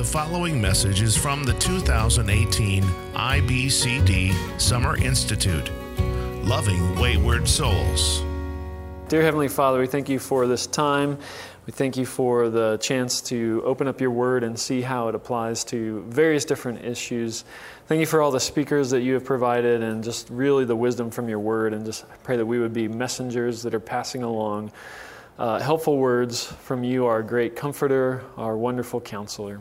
The following message is from the 2018 IBCD Summer Institute Loving Wayward Souls. Dear Heavenly Father, we thank you for this time. We thank you for the chance to open up your word and see how it applies to various different issues. Thank you for all the speakers that you have provided and just really the wisdom from your word. And just pray that we would be messengers that are passing along uh, helpful words from you, our great comforter, our wonderful counselor.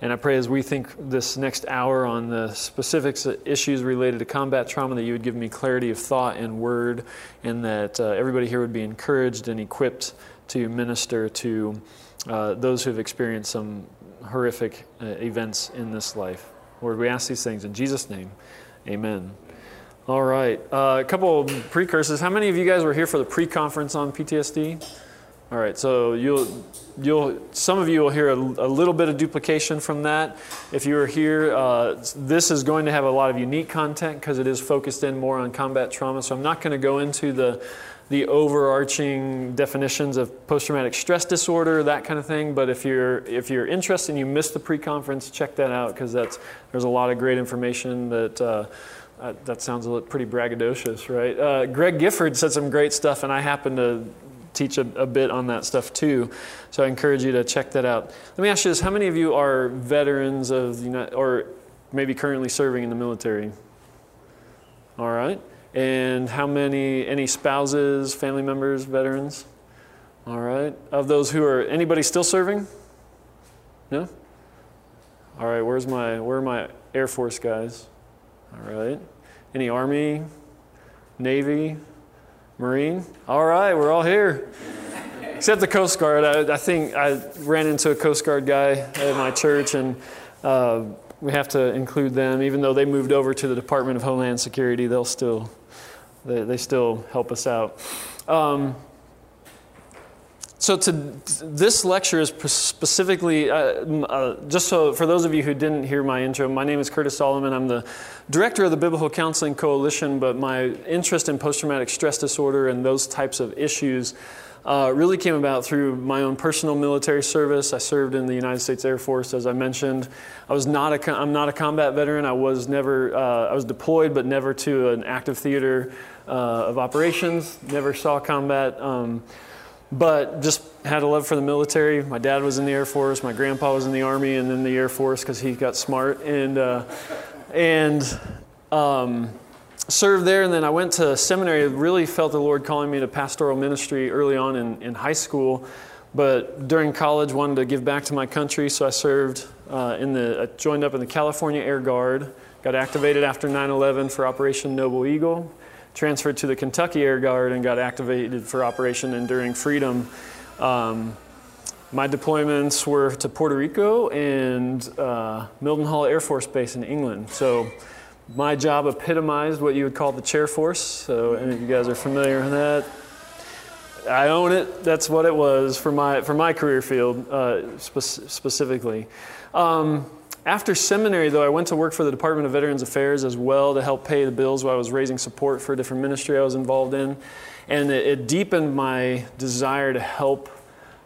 And I pray as we think this next hour on the specifics issues related to combat trauma, that you would give me clarity of thought and word, and that uh, everybody here would be encouraged and equipped to minister to uh, those who have experienced some horrific uh, events in this life. Lord, we ask these things in Jesus' name. Amen. All right. Uh, a couple precursors. How many of you guys were here for the pre conference on PTSD? All right, so you'll, you'll, some of you will hear a, a little bit of duplication from that. If you are here, uh, this is going to have a lot of unique content because it is focused in more on combat trauma. So I'm not going to go into the, the overarching definitions of post-traumatic stress disorder, that kind of thing. But if you're, if you're interested and you missed the pre-conference, check that out because that's, there's a lot of great information that, uh, uh, that sounds a little, pretty braggadocious, right? Uh, Greg Gifford said some great stuff, and I happen to teach a, a, bit on that stuff too. So I encourage you to check that out. Let me ask you this: How many of you are veterans of the United, or maybe currently serving in the military? All right. And how many? Any spouses, family members, veterans? All right. Of those who are anybody still serving? No. All right. Where's my where are my Air Force guys? All right. Any Army, Navy, Marine? All right, we're all here. Except the Coast Guard. I, I, think I ran into a Coast Guard guy at my church, and uh, we have to include them. Even though they moved over to the Department of Homeland Security, they'll still, they, they still help us out. Um, so to, this lecture is specifically, uh, uh, just so for those of you who didn't hear my intro, my name is Curtis Solomon. I'm the director of the Biblical Counseling Coalition, but my interest in post-traumatic stress disorder and those types of issues uh, really came about through my own personal military service. I served in the United States Air Force, as I mentioned. I was not a, I'm not a combat veteran. I was never, uh, I was deployed, but never to an active theater uh, of operations. Never saw combat. Um, but just had a love for the military. My dad was in the Air Force, my grandpa was in the Army and then the Air Force because he got smart and uh, and um, served there. And then I went to seminary. Really felt the Lord calling me to pastoral ministry early on in, in high school, but during college wanted to give back to my country, so I served uh, in the joined up in the California Air Guard. Got activated after 9/11 for Operation Noble Eagle transferred to the Kentucky Air Guard and got activated for Operation Enduring Freedom. Um, my deployments were to Puerto Rico and uh, Mildenhall Air Force Base in England. So my job epitomized what you would call the chair force. So any of you guys are familiar with that? I own it. That's what it was for my for my career field uh, spe- specifically. Um, after seminary, though, I went to work for the Department of Veterans Affairs as well to help pay the bills while I was raising support for a different ministry I was involved in. And it, it deepened my desire to help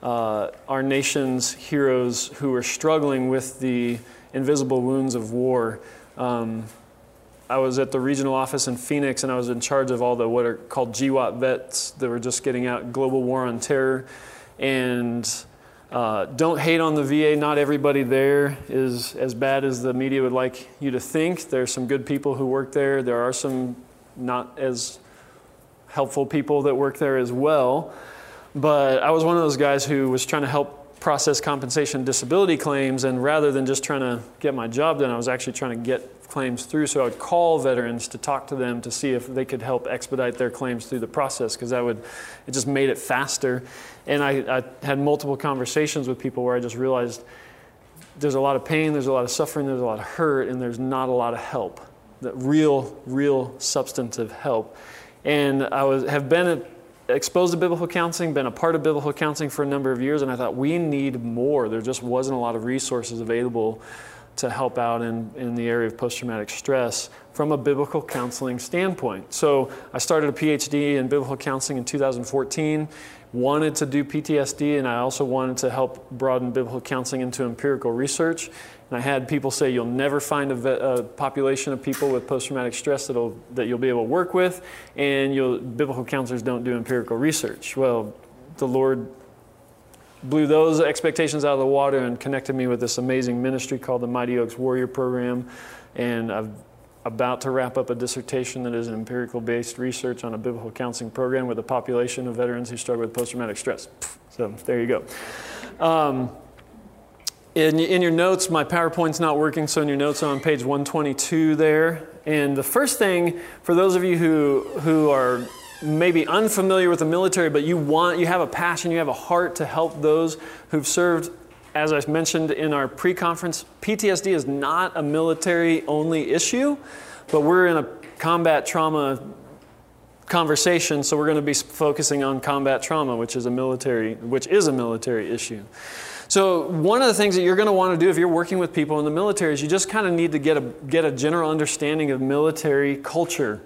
uh, our nation's heroes who are struggling with the invisible wounds of war. Um, I was at the regional office in Phoenix and I was in charge of all the what are called GWOT vets that were just getting out global war on terror. And uh, don't hate on the VA. Not everybody there is as bad as the media would like you to think. There are some good people who work there. There are some not as helpful people that work there as well. But I was one of those guys who was trying to help process compensation disability claims, and rather than just trying to get my job done, I was actually trying to get claims through. So I would call veterans to talk to them to see if they could help expedite their claims through the process because that would, it just made it faster. And I, I had multiple conversations with people where I just realized there's a lot of pain, there's a lot of suffering, there's a lot of hurt, and there's not a lot of help. That real, real substantive help. And I was, have been exposed to biblical counseling, been a part of biblical counseling for a number of years, and I thought we need more. There just wasn't a lot of resources available to help out in, in the area of post traumatic stress from a biblical counseling standpoint. So I started a PhD in biblical counseling in 2014, wanted to do PTSD, and I also wanted to help broaden biblical counseling into empirical research. And I had people say you'll never find a, a population of people with post-traumatic stress that'll, that you'll be able to work with, and you'll biblical counselors don't do empirical research. Well, the Lord blew those expectations out of the water and connected me with this amazing ministry called the Mighty Oaks Warrior Program. And I'm about to wrap up a dissertation that is an empirical based research on a biblical counseling program with a population of veterans who struggle with post traumatic stress. So there you go. Um, in, in your notes, my PowerPoint's not working, so in your notes I'm on page 122 there. And the first thing, for those of you who, who are maybe unfamiliar with the military, but you want, you have a passion, you have a heart to help those who've served, as I mentioned in our pre conference, PTSD is not a military only issue, but we're in a combat trauma conversation, so we're going to be focusing on combat trauma, which is a military, which is a military issue. So, one of the things that you're going to want to do if you're working with people in the military is you just kind of need to get a, get a general understanding of military culture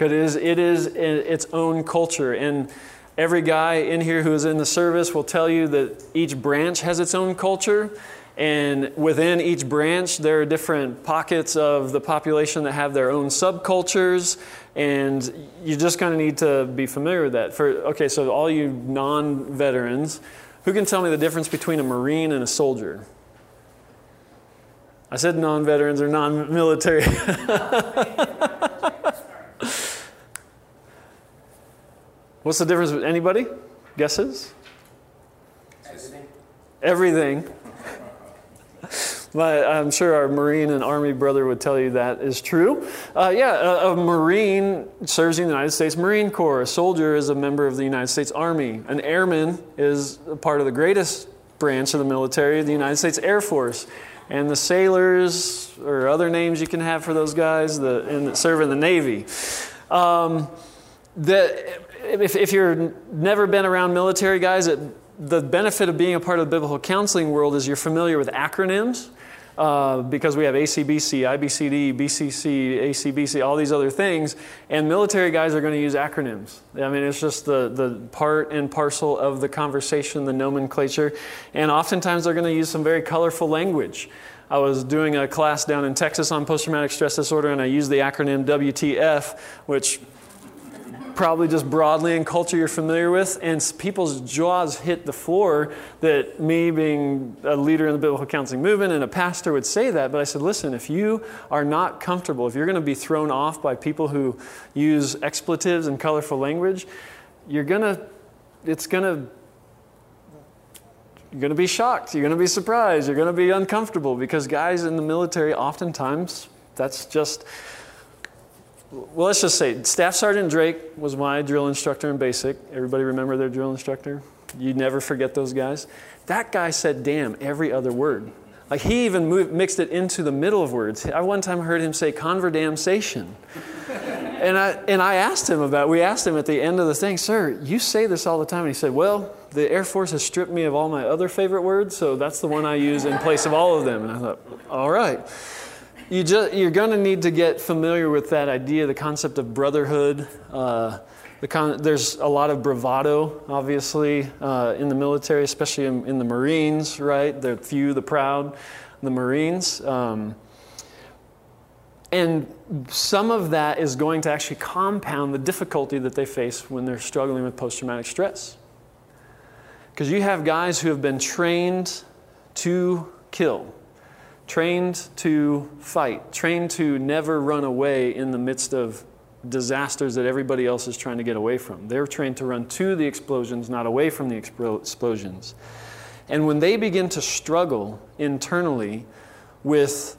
because it is, it is its own culture. And every guy in here who is in the service will tell you that each branch has its own culture. And within each branch, there are different pockets of the population that have their own subcultures. And you just kind of need to be familiar with that. For, okay, so all you non veterans, who can tell me the difference between a Marine and a soldier? I said non veterans or non military. What's the difference with anybody? Guesses? Everything. Everything. But I'm sure our Marine and Army brother would tell you that is true. Uh, yeah, a, a, Marine serves in the United States Marine Corps. A soldier is a member of the United States Army. An airman is a part of the greatest branch of the military, the United States Air Force. And the sailors, or other names you can have for those guys, the, in, that serve in the Navy. Um, the, if, if you've never been around military guys, it, the benefit of being a part of the biblical counseling world is you're familiar with acronyms. Uh, because we have ACBC, IBCD, BCC, ACBC, all these other things, and military guys are going to use acronyms. I mean, it's just the, the part and parcel of the conversation, the nomenclature, and oftentimes they're going to use some very colorful language. I was doing a class down in Texas on post traumatic stress disorder, and I used the acronym WTF, which probably just broadly in culture you're familiar with, and people's jaws hit the floor that me being a leader in the biblical counseling movement and a pastor would say that. But I said, listen, if you are not comfortable, if you're going to be thrown off by people who use expletives and colorful language, you're going to, it's going to, you're going to be shocked. You're going to be surprised. You're going to be uncomfortable because guys in the military, oftentimes, that's just well, let's just say Staff Sergeant Drake was my drill instructor in basic. Everybody remember their drill instructor? You never forget those guys. That guy said damn every other word. Like he even moved, mixed it into the middle of words. I one time heard him say converdamsation. and I and I asked him about we asked him at the end of the thing, "Sir, you say this all the time." And he said, "Well, the Air Force has stripped me of all my other favorite words, so that's the one I use in place of all of them." And I thought, "All right." You just, you're going to need to get familiar with that idea, the concept of brotherhood. Uh, the con- there's a lot of bravado, obviously, uh, in the military, especially in, in, the Marines, right? The few, the proud, the Marines. Um, and some of that is going to actually compound the difficulty that they face when they're struggling with post traumatic stress. Because you have guys who have been trained to kill trained to fight, trained to never run away in the midst of disasters that everybody else is trying to get away from. They're trained to run to the explosions, not away from the explosions. And when they begin to struggle internally with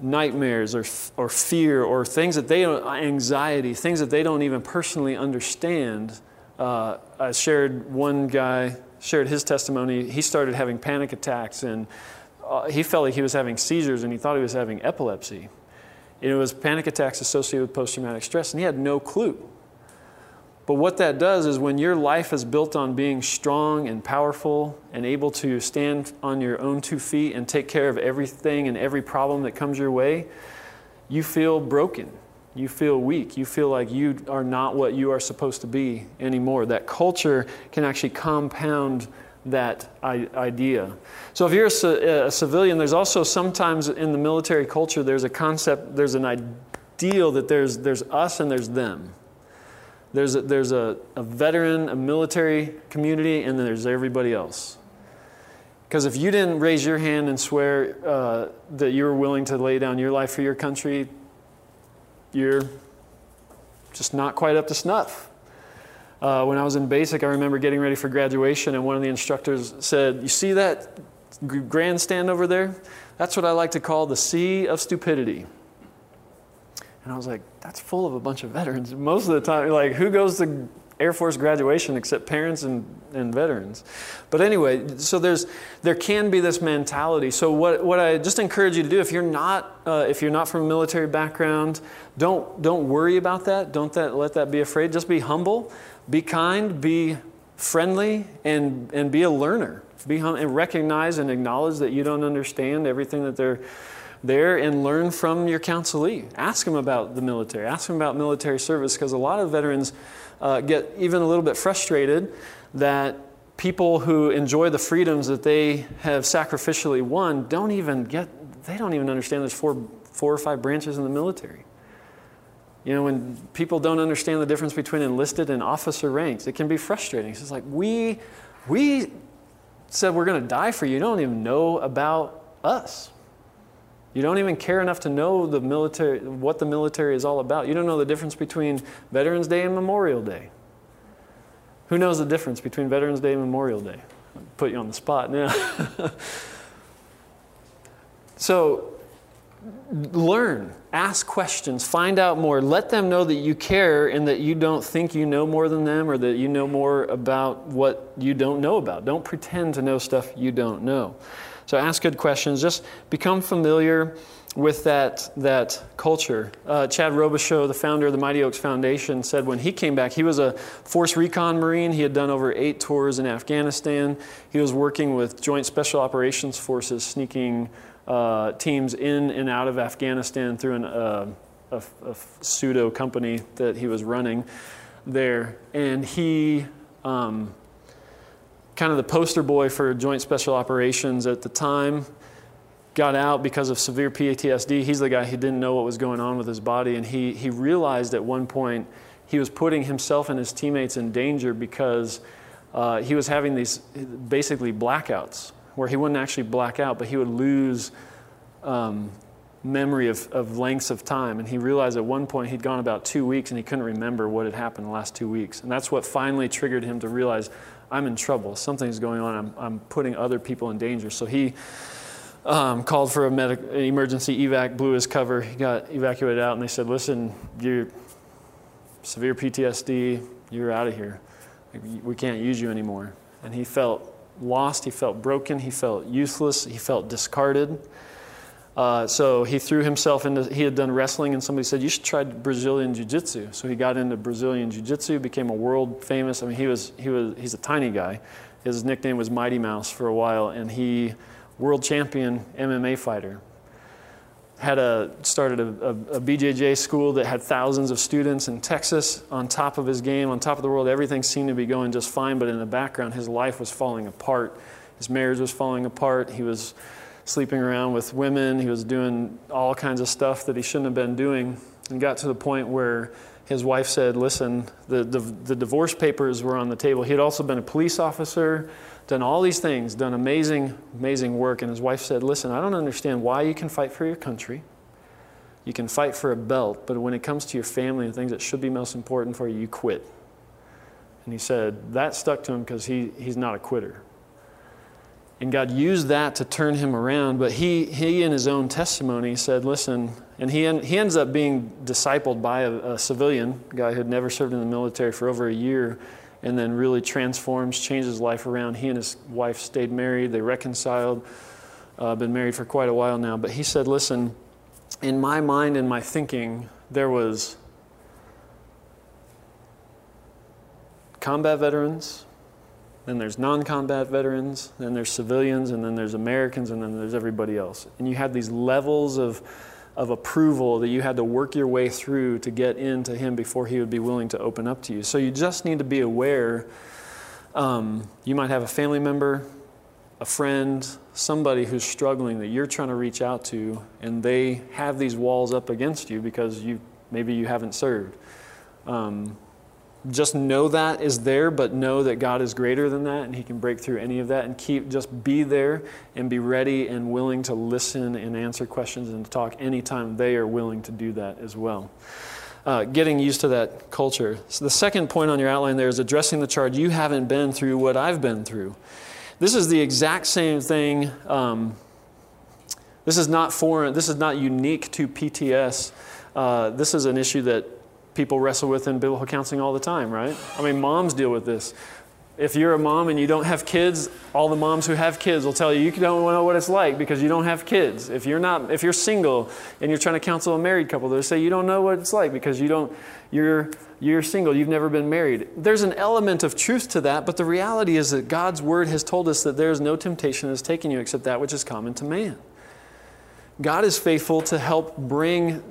nightmares or, or fear or things that they don't, anxiety, things that they don't even personally understand, uh, I shared one guy shared his testimony. He started having panic attacks and uh, he felt like he was having seizures and he thought he was having epilepsy. It was panic attacks associated with post traumatic stress, and he had no clue. But what that does is when your life is built on being strong and powerful and able to stand on your own two feet and take care of everything and every problem that comes your way, you feel broken. You feel weak. You feel like you are not what you are supposed to be anymore. That culture can actually compound that idea. So if you're a, a, civilian, there's also sometimes in the military culture, there's a concept, there's an ideal that there's, there's us and there's them. There's, a, there's a, a veteran, a military community, and then there's everybody else. Because if you didn't raise your hand and swear uh, that you were willing to lay down your life for your country, you're just not quite up to snuff. Uh, when I was in basic, I remember getting ready for graduation, and one of the instructors said, You see that grandstand over there? That's what I like to call the sea of stupidity. And I was like, That's full of a bunch of veterans. Most of the time, like, who goes to Air Force graduation except parents and, and veterans. But anyway, so there's there can be this mentality. So what, what I just encourage you to do if you're not uh, if you're not from a military background, don't don't worry about that. Don't that let that be afraid. Just be humble be kind, be friendly, and, and be a learner. Be hum- and recognize and acknowledge that you don't understand everything that they're there and learn from your counselee. Ask them about the military. Ask them about military service because a lot of veterans uh, get even a little bit frustrated that people who enjoy the freedoms that they have sacrificially won don't even get, they don't even understand there's four, four or five branches in the military. You know, when people don't understand the difference between enlisted and officer ranks, it can be frustrating. It's like, we, we said we're going to die for you. You don't even know about us. You don't even care enough to know the military, what the military is all about. You don't know the difference between Veterans Day and Memorial Day. Who knows the difference between Veterans Day and Memorial Day? I'll put you on the spot now. so, learn, ask questions, find out more. Let them know that you care and that you don't think you know more than them or that you know more about what you don't know about. Don't pretend to know stuff you don't know. So ask good questions. Just become familiar with that, that culture. Uh, Chad Robichaux, the founder of the Mighty Oaks Foundation, said when he came back, he was a Force Recon Marine. He had done over eight tours in Afghanistan. He was working with Joint Special Operations Forces, sneaking uh, teams in and out of Afghanistan through an, uh, a, a, pseudo company that he was running there. And he, um, kind of the poster boy for Joint Special Operations at the time, got out because of severe PTSD. He's the guy who didn't know what was going on with his body. And he, he realized at one point he was putting himself and his teammates in danger because uh, he was having these basically blackouts where he wouldn't actually black out, but he would lose um, memory of, of lengths of time. And he realized at one point he'd gone about two weeks and he couldn't remember what had happened the last two weeks. And that's what finally triggered him to realize I'm in trouble. Something's going on. I'm, I'm putting other people in danger. So he um, called for a medic, an emergency evac, blew his cover. He got evacuated out, and they said, Listen, you're severe PTSD, you're out of here. We can't use you anymore. And he felt lost, he felt broken, he felt useless, he felt discarded. Uh, so he threw himself into, he had done wrestling, and somebody said, You should try Brazilian Jiu Jitsu. So he got into Brazilian Jiu Jitsu, became a world famous. I mean, he was, he was, he's a tiny guy. His nickname was Mighty Mouse for a while, and he, world champion MMA fighter had a, started a, a, a, BJJ school that had thousands of students in Texas on top of his game, on top of the world. Everything seemed to be going just fine, but in the background, his life was falling apart. His marriage was falling apart. He was sleeping around with women. He was doing all kinds of stuff that he shouldn't have been doing, and got to the point where his wife said, Listen, the, the, the divorce papers were on the table. He had also been a police officer done all these things, done amazing, amazing work. And his wife said, Listen, I don't understand why you can fight for your country. You can fight for a belt, but when it comes to your family and things that should be most important for you, you quit. And he said that stuck to him because he, he's not a quitter. And God used that to turn him around. But he, he in his own testimony, said, Listen, and he, he ends up being discipled by a, a civilian, a guy who had never served in the military for over a year and then really transforms, changes life around. He and his wife stayed married, they reconciled, uh, been married for quite a while now. But he said, Listen, in my mind and my thinking, there was combat veterans, then there's non combat veterans, then there's civilians, and then there's Americans, and then there's everybody else. And you had these levels of, of approval that you had to work your way through to get into Him before He would be willing to open up to you. So you just need to be aware. Um, you might have a family member, a friend, somebody who's struggling that you're trying to reach out to, and they have these walls up against you because you maybe you haven't served. Um, just know that is there, but know that God is greater than that and He can break through any of that and keep, just be there and be ready and willing to listen and answer questions and talk anytime they are willing to do that as well. Uh, getting used to that culture. So the second point on your outline there is addressing the charge you haven't been through what I've been through. This is the exact same thing. Um, this is not foreign, this is not unique to PTS. Uh, this is an issue that people wrestle with in biblical counseling all the time, right? I mean, moms deal with this. If you're a mom and you don't have kids, all the moms who have kids will tell you you don't know what it's like because you don't have kids. If you're not, if you're single and you're trying to counsel a married couple, they'll say you don't know what it's like because you don't, you're you're single, you've never been married. There's an element of truth to that, but the reality is that God's word has told us that there is no temptation has taken you except that which is common to man. God is faithful to help bring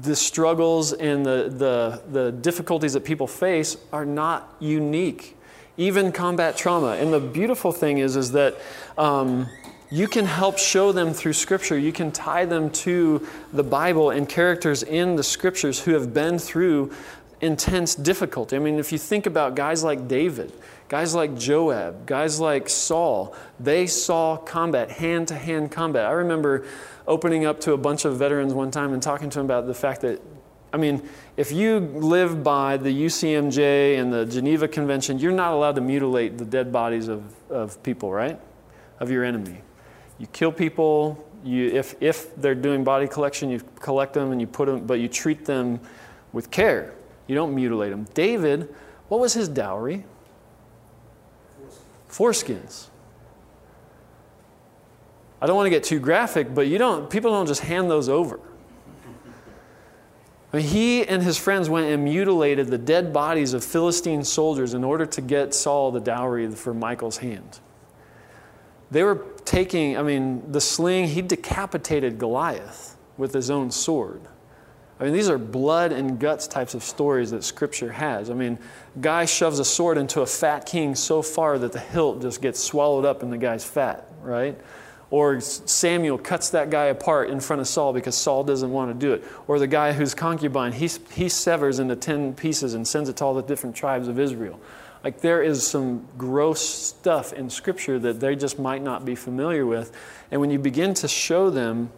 the struggles and the, the, the difficulties that people face are not unique, even combat trauma. And the beautiful thing is, is that um, you can help show them through Scripture. You can tie them to the Bible and characters in the Scriptures who have been through intense difficulty. I mean, if you think about guys like David, guys like Joab, guys like Saul, they saw combat, hand to hand combat. I remember opening up to a bunch of veterans one time and talking to them about the fact that, I mean, if you live by the UCMJ and the Geneva Convention, you're not allowed to mutilate the dead bodies of, of people, right? Of your enemy. You kill people, you, if, if they're doing body collection, you collect them and you put them, but you treat them with care. You don't mutilate them. David, what was his dowry? Foreskins. I don't want to get too graphic, but you don't, people don't just hand those over. I mean, he and his friends went and mutilated the dead bodies of Philistine soldiers in order to get Saul the dowry for Michael's hand. They were taking, I mean, the sling, he decapitated Goliath with his own sword. I mean, these are blood and guts types of stories that Scripture has. I mean, guy shoves a sword into a fat king so far that the hilt just gets swallowed up in the guy's fat, right? Or Samuel cuts that guy apart in front of Saul because Saul doesn't want to do it. Or the guy whose concubine, he, he severs into 10 pieces and sends it to all the different tribes of Israel. Like there is some gross stuff in Scripture that they just might not be familiar with. And when you begin to show them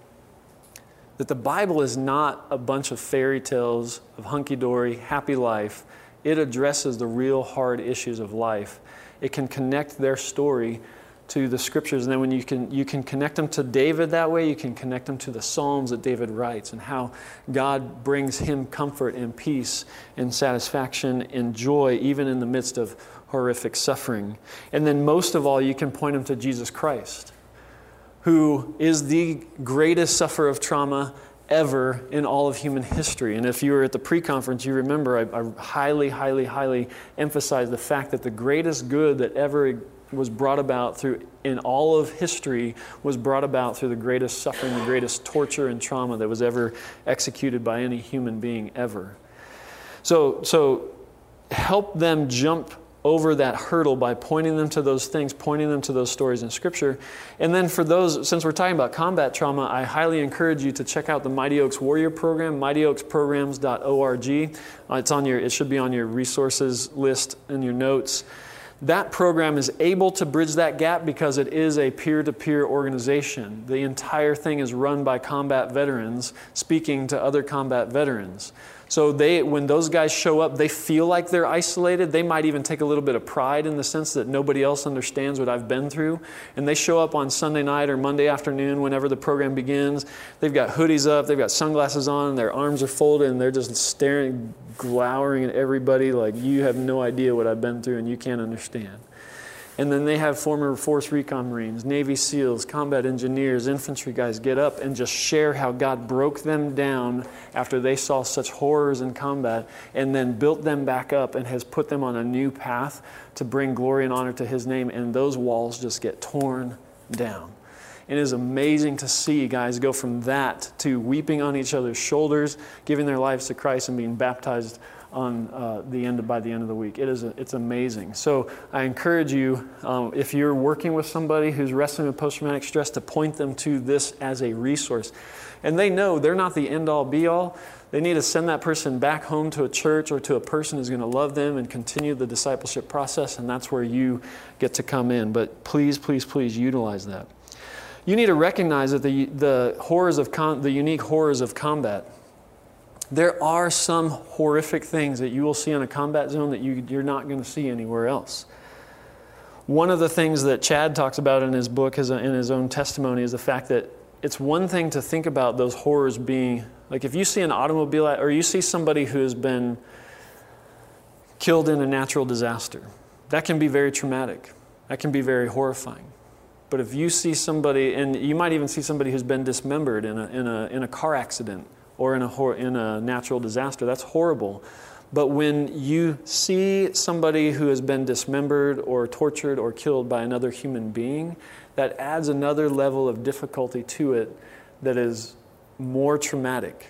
that the Bible is not a bunch of fairy tales of hunky dory, happy life, it addresses the real hard issues of life. It can connect their story to the scriptures. And then when you can, you can connect them to David that way, you can connect them to the Psalms that David writes and how God brings him comfort and peace and satisfaction and joy, even in the midst of horrific suffering. And then most of all, you can point them to Jesus Christ, who is the greatest sufferer of trauma ever in all of human history. And if you were at the pre conference, you remember I, I, highly, highly, highly emphasized the fact that the greatest good that ever was brought about through, in all of history, was brought about through the greatest suffering, the greatest torture and trauma that was ever executed by any human being ever. So, so help them jump over that hurdle by pointing them to those things, pointing them to those stories in Scripture. And then for those, since we're talking about combat trauma, I highly encourage you to check out the Mighty Oaks Warrior Program, mightyoaksprograms.org. Uh, it's on your, it should be on your resources list in your notes. That program is able to bridge that gap because it is a peer to peer organization. The entire thing is run by combat veterans speaking to other combat veterans. So they, when those guys show up, they feel like they're isolated. They might even take a little bit of pride in the sense that nobody else understands what I've been through. And they show up on Sunday night or Monday afternoon whenever the program begins. They've got hoodies up, they've got sunglasses on, their arms are folded, and they're just staring, glowering at everybody like you have no idea what I've been through and you can't understand. And then they have former Force Recon Marines, Navy SEALs, combat engineers, infantry guys get up and just share how God broke them down after they saw such horrors in combat and then built them back up and has put them on a new path to bring glory and honor to His name. And those walls just get torn down. It is amazing to see guys go from that to weeping on each other's shoulders, giving their lives to Christ, and being baptized on uh, the end of, by the end of the week. It is a, it's amazing. So I encourage you, um, if you're working with somebody who's wrestling with post-traumatic stress, to point them to this as a resource. And they know they're not the end all be all. They need to send that person back home to a church or to a person who's going to love them and continue the discipleship process, and that's where you get to come in. But please, please, please utilize that you need to recognize that the, the horrors of the unique horrors of combat. There are some horrific things that you will see in a combat zone that you, you're not going to see anywhere else. One of the things that Chad talks about in his book, in his own testimony, is the fact that it's one thing to think about those horrors being like if you see an automobile or you see somebody who has been killed in a natural disaster, that can be very traumatic. That can be very horrifying. But if you see somebody, and you might even see somebody who's been dismembered in a, in a, in a car accident or in a, in a natural disaster, that's horrible. But when you see somebody who has been dismembered or tortured or killed by another human being, that adds another level of difficulty to it that is more traumatic.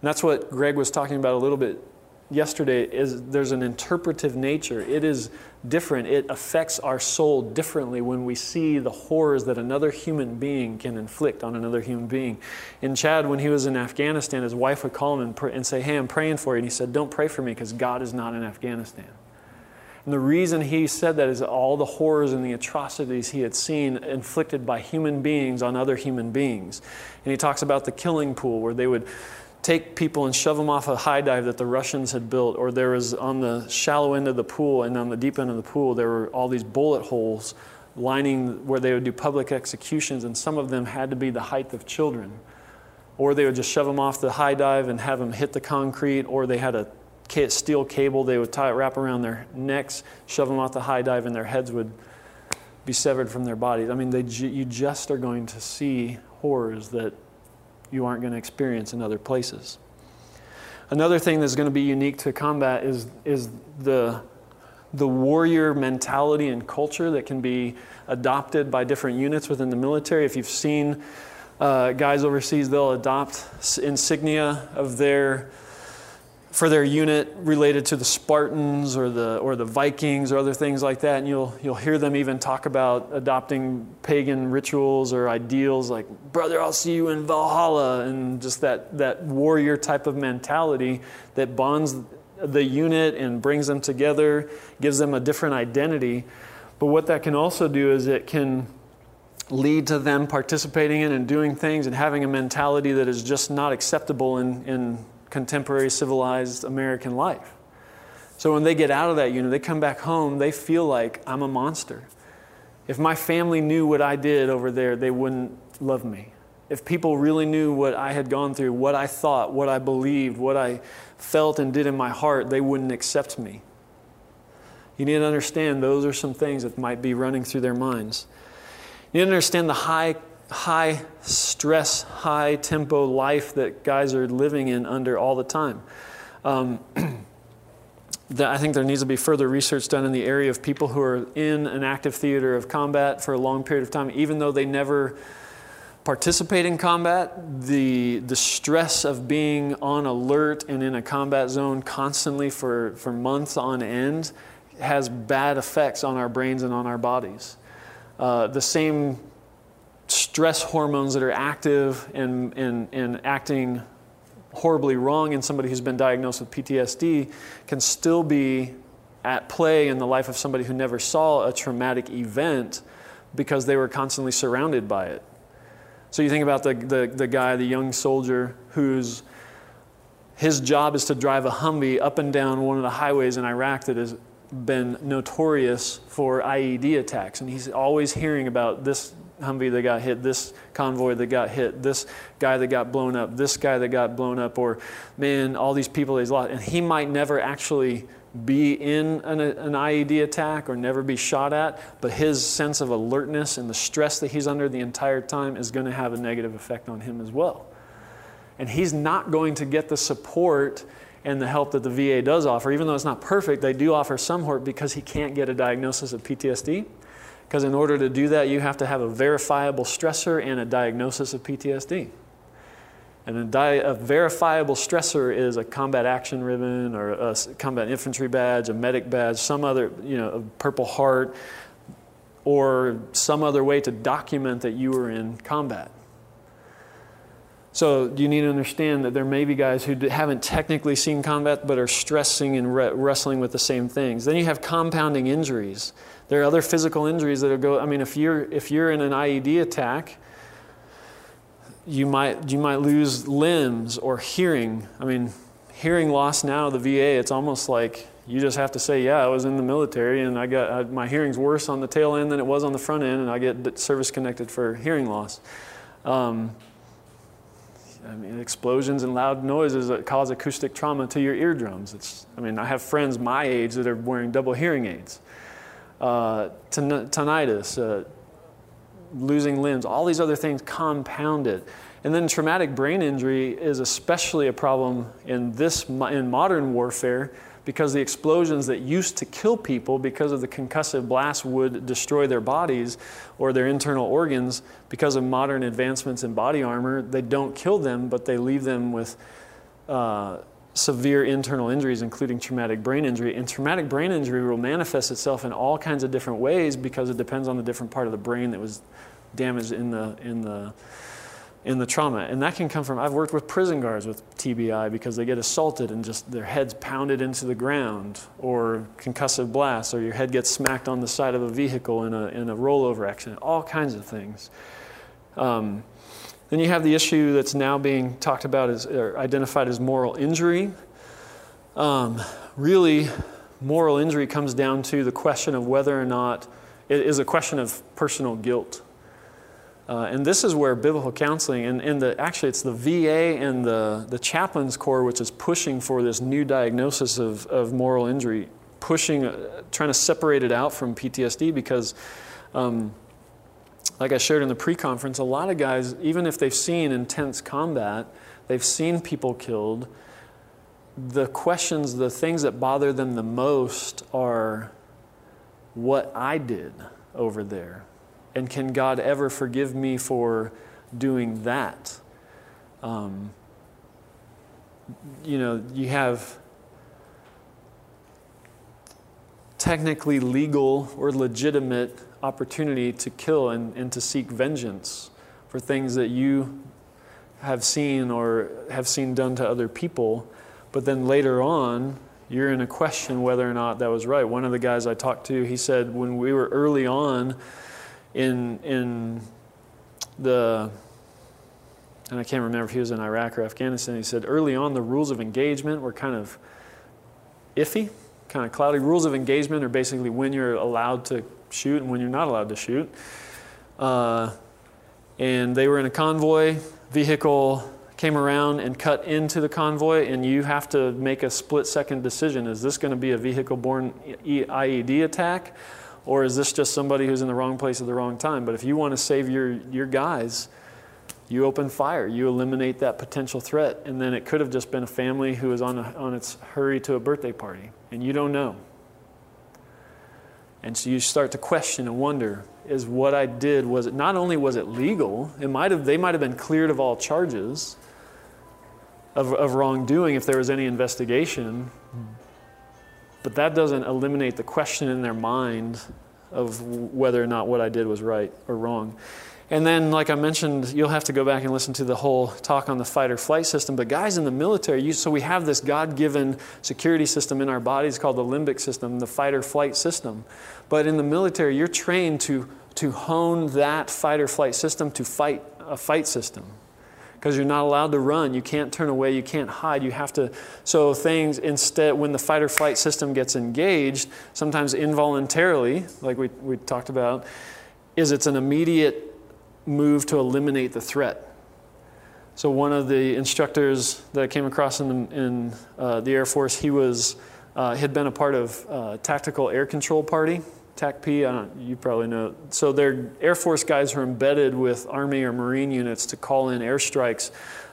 And that's what Greg was talking about a little bit yesterday is there's an interpretive nature. It is different. It affects our soul differently when we see the horrors that another human being can inflict on another human being. In Chad, when he was in Afghanistan, his wife would call him and, pray, and say, Hey, I'm praying for you. And he said, Don't pray for me because God is not in Afghanistan. And the reason he said that is all the horrors and the atrocities he had seen inflicted by human beings on other human beings. And he talks about the killing pool where they would take people and shove them off a high dive that the Russians had built, or there was on the shallow end of the pool and on the deep end of the pool, there were all these bullet holes lining where they would do public executions, and some of them had to be the height of children. Or they would just shove them off the high dive and have them hit the concrete, or they had a steel cable they would tie it wrap around their necks, shove them off the high dive, and their heads would be severed from their bodies. I mean, they, you just are going to see horrors that you aren't going to experience in other places. Another thing that's going to be unique to combat is, is the, the warrior mentality and culture that can be adopted by different units within the military. If you've seen uh, guys overseas, they'll adopt insignia of their for their unit related to the Spartans or the, or the Vikings or other things like that. And you'll, you'll hear them even talk about adopting pagan rituals or ideals like, brother, I'll see you in Valhalla, and just that, that warrior type of mentality that bonds the unit and brings them together, gives them a different identity. But what that can also do is it can lead to them participating in and doing things and having a mentality that is just not acceptable in, in contemporary civilized American life. So when they get out of that unit, they come back home, they feel like I'm a monster. If my family knew what I did over there, they wouldn't love me. If people really knew what I had gone through, what I thought, what I believed, what I felt and did in my heart, they wouldn't accept me. You need to understand those are some things that might be running through their minds. You need to understand the high high stress, high tempo life that guys are living in under all the time. Um, that I think there needs to be further research done in the area of people who are in an active theater of combat for a long period of time, even though they never participate in combat, the, the stress of being on alert and in a combat zone constantly for, for months on end has bad effects on our brains and on our bodies. Uh, the same stress hormones that are active and, and, and acting horribly wrong in somebody who's been diagnosed with PTSD can still be at play in the life of somebody who never saw a traumatic event because they were constantly surrounded by it. So you think about the, the, the guy, the young soldier, whose his job is to drive a Humvee up and down one of the highways in Iraq that has been notorious for IED attacks. And he's always hearing about this Humvee that got hit, this convoy that got hit, this guy that got blown up, this guy that got blown up, or man, all these people he's lost. And he might never actually be in an, an, IED attack or never be shot at, but his sense of alertness and the stress that he's under the entire time is going to have a negative effect on him as well. And he's not going to get the support and the help that the VA does offer, even though it's not perfect, they do offer some support because he can't get a diagnosis of PTSD Because in order to do that, you have to have a verifiable stressor and a diagnosis of PTSD. And a, di- a, verifiable stressor is a combat action ribbon or a combat infantry badge, a medic badge, some other, you know, a Purple Heart, or some other way to document that you were in combat. So you need to understand that there may be guys who haven't technically seen combat but are stressing and re- wrestling with the same things. Then you have compounding injuries. There are other physical injuries that go. I mean, if you're if you're in an IED attack you might you might lose limbs or hearing. I mean, hearing loss now, the VA, it's almost like you just have to say, yeah, I was in the military and I got I, my hearing's worse on the tail end than it was on the front end, and I get service connected for hearing loss. Um, I mean, explosions and loud noises that cause acoustic trauma to your eardrums. It's, I mean, I have friends my age that are wearing double hearing aids. Uh, tinnitus, uh, losing limbs, all these other things compounded. And then traumatic brain injury is especially a problem in this in modern warfare because the explosions that used to kill people because of the concussive blast would destroy their bodies or their internal organs because of modern advancements in body armor they don't kill them but they leave them with uh, severe internal injuries including traumatic brain injury and traumatic brain injury will manifest itself in all kinds of different ways because it depends on the different part of the brain that was damaged in the in the in the trauma. And that can come from I've worked with prison guards with TBI because they get assaulted and just their heads pounded into the ground or concussive blasts or your head gets smacked on the side of a vehicle in a in a rollover accident. All kinds of things. Um, then you have the issue that's now being talked about as or identified as moral injury. Um, really, moral injury comes down to the question of whether or not it is a question of personal guilt. Uh, and this is where biblical counseling, and, and the, actually it's the VA and the, the chaplains corps which is pushing for this new diagnosis of, of moral injury, pushing, uh, trying to separate it out from PTSD because, um, like I shared in the pre conference, a lot of guys, even if they've seen intense combat, they've seen people killed, the questions, the things that bother them the most are what I did over there and can God ever forgive me for doing that? Um, you know, you have technically legal or legitimate opportunity to kill and, and to seek vengeance for things that you have seen or have seen done to other people. But then later on, you're in a question whether or not that was right. One of the guys I talked to, he said, when we were early on, in in the and I can't remember if he was in Iraq or Afghanistan. He said early on the rules of engagement were kind of iffy, kind of cloudy. Rules of engagement are basically when you're allowed to shoot and when you're not allowed to shoot. Uh, and they were in a convoy vehicle came around and cut into the convoy and you have to make a split second decision is this going to be a vehicle borne ied attack or is this just somebody who's in the wrong place at the wrong time? But if you want to save your, your guys, you open fire. You eliminate that potential threat. And then it could have just been a family who was on, a, on its hurry to a birthday party, and you don't know. And so you start to question and wonder is what I did, was it not only was it legal, it might have, they might have been cleared of all charges of, of wrongdoing if there was any investigation. But that doesn't eliminate the question in their mind of whether or not what I did was right or wrong. And then, like I mentioned, you'll have to go back and listen to the whole talk on the fight or flight system. But, guys in the military, you, so we have this God given security system in our bodies called the limbic system, the fight or flight system. But in the military, you're trained to, to hone that fight or flight system to fight a fight system because you're not allowed to run. You can't turn away. You can't hide. You have to. So, things instead, when the fight or flight system gets engaged, sometimes involuntarily, like we, we talked about, is it's an immediate move to eliminate the threat. So, one of the instructors that I came across in, the, in uh, the Air Force, he was, uh, had been a part of uh, tactical air control party TACP, you probably know. So they're Air Force guys are embedded with Army or Marine units to call in airstrikes.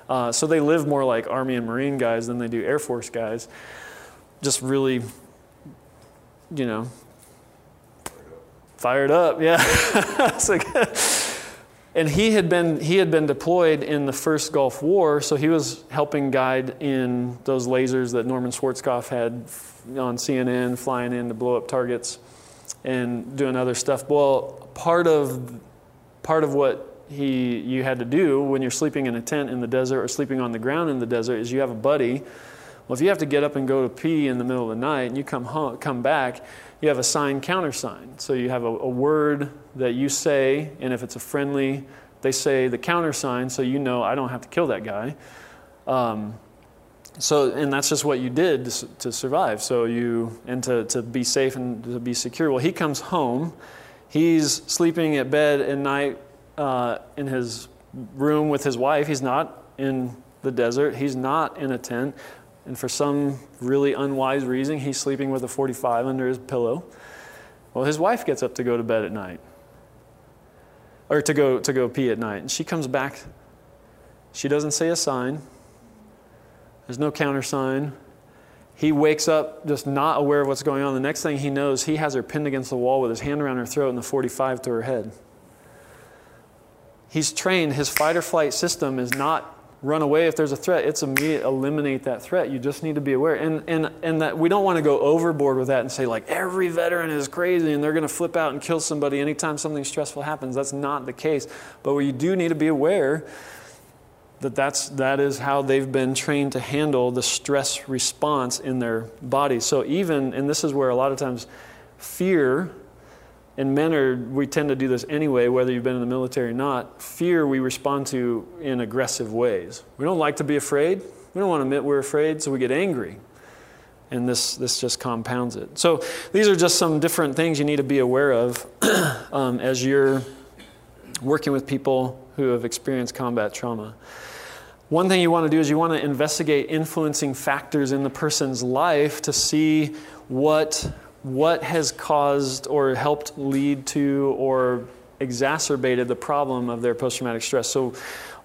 Uh, so they live more like Army and Marine guys than they do Air Force guys. Just really, you know, fired up, yeah. and he had been he had been deployed in the first Gulf War, so he was helping guide in those lasers that Norman Schwarzkopf had on CNN, flying in to blow up targets and doing other stuff. Well, part of part of what he you had to do when you're sleeping in a tent in the desert or sleeping on the ground in the desert is you have a buddy. Well, if you have to get up and go to pee in the middle of the night and you come home, come back, you have a sign countersign. So you have a, a word that you say, and if it's a friendly, they say the countersign, so you know I don't have to kill that guy. Um, so, and that's just what you did to, to, survive. So you, and to, to be safe and to be secure. Well, he comes home. He's sleeping at bed at night uh, in his room with his wife. He's not in the desert. He's not in a tent. And for some really unwise reason, he's sleeping with a 45 under his pillow. Well, his wife gets up to go to bed at night, or to go, to go pee at night. And she comes back. She doesn't say a sign, there's no countersign. He wakes up just not aware of what's going on. The next thing he knows, he has her pinned against the wall with his hand around her throat and the 45 to her head. He's trained, his fight or flight system is not run away if there's a threat. It's immediate, eliminate that threat. You just need to be aware. And, and, and that we don't want to go overboard with that and say, like, every veteran is crazy and they're going to flip out and kill somebody anytime something stressful happens. That's not the case. But we do need to be aware that that's, that is how they've been trained to handle the stress response in their body. So even, and this is where a lot of times fear and men are we tend to do this anyway whether you've been in the military or not. Fear we respond to in aggressive ways. We don't like to be afraid. We don't want to admit we're afraid so we get angry. And this this just compounds it. So these are just some different things you need to be aware of um, as you're working with people who have experienced combat trauma. One thing you want to do is you want to investigate influencing factors in the person's life to see what what has caused or helped lead to or exacerbated the problem of their post traumatic stress. So,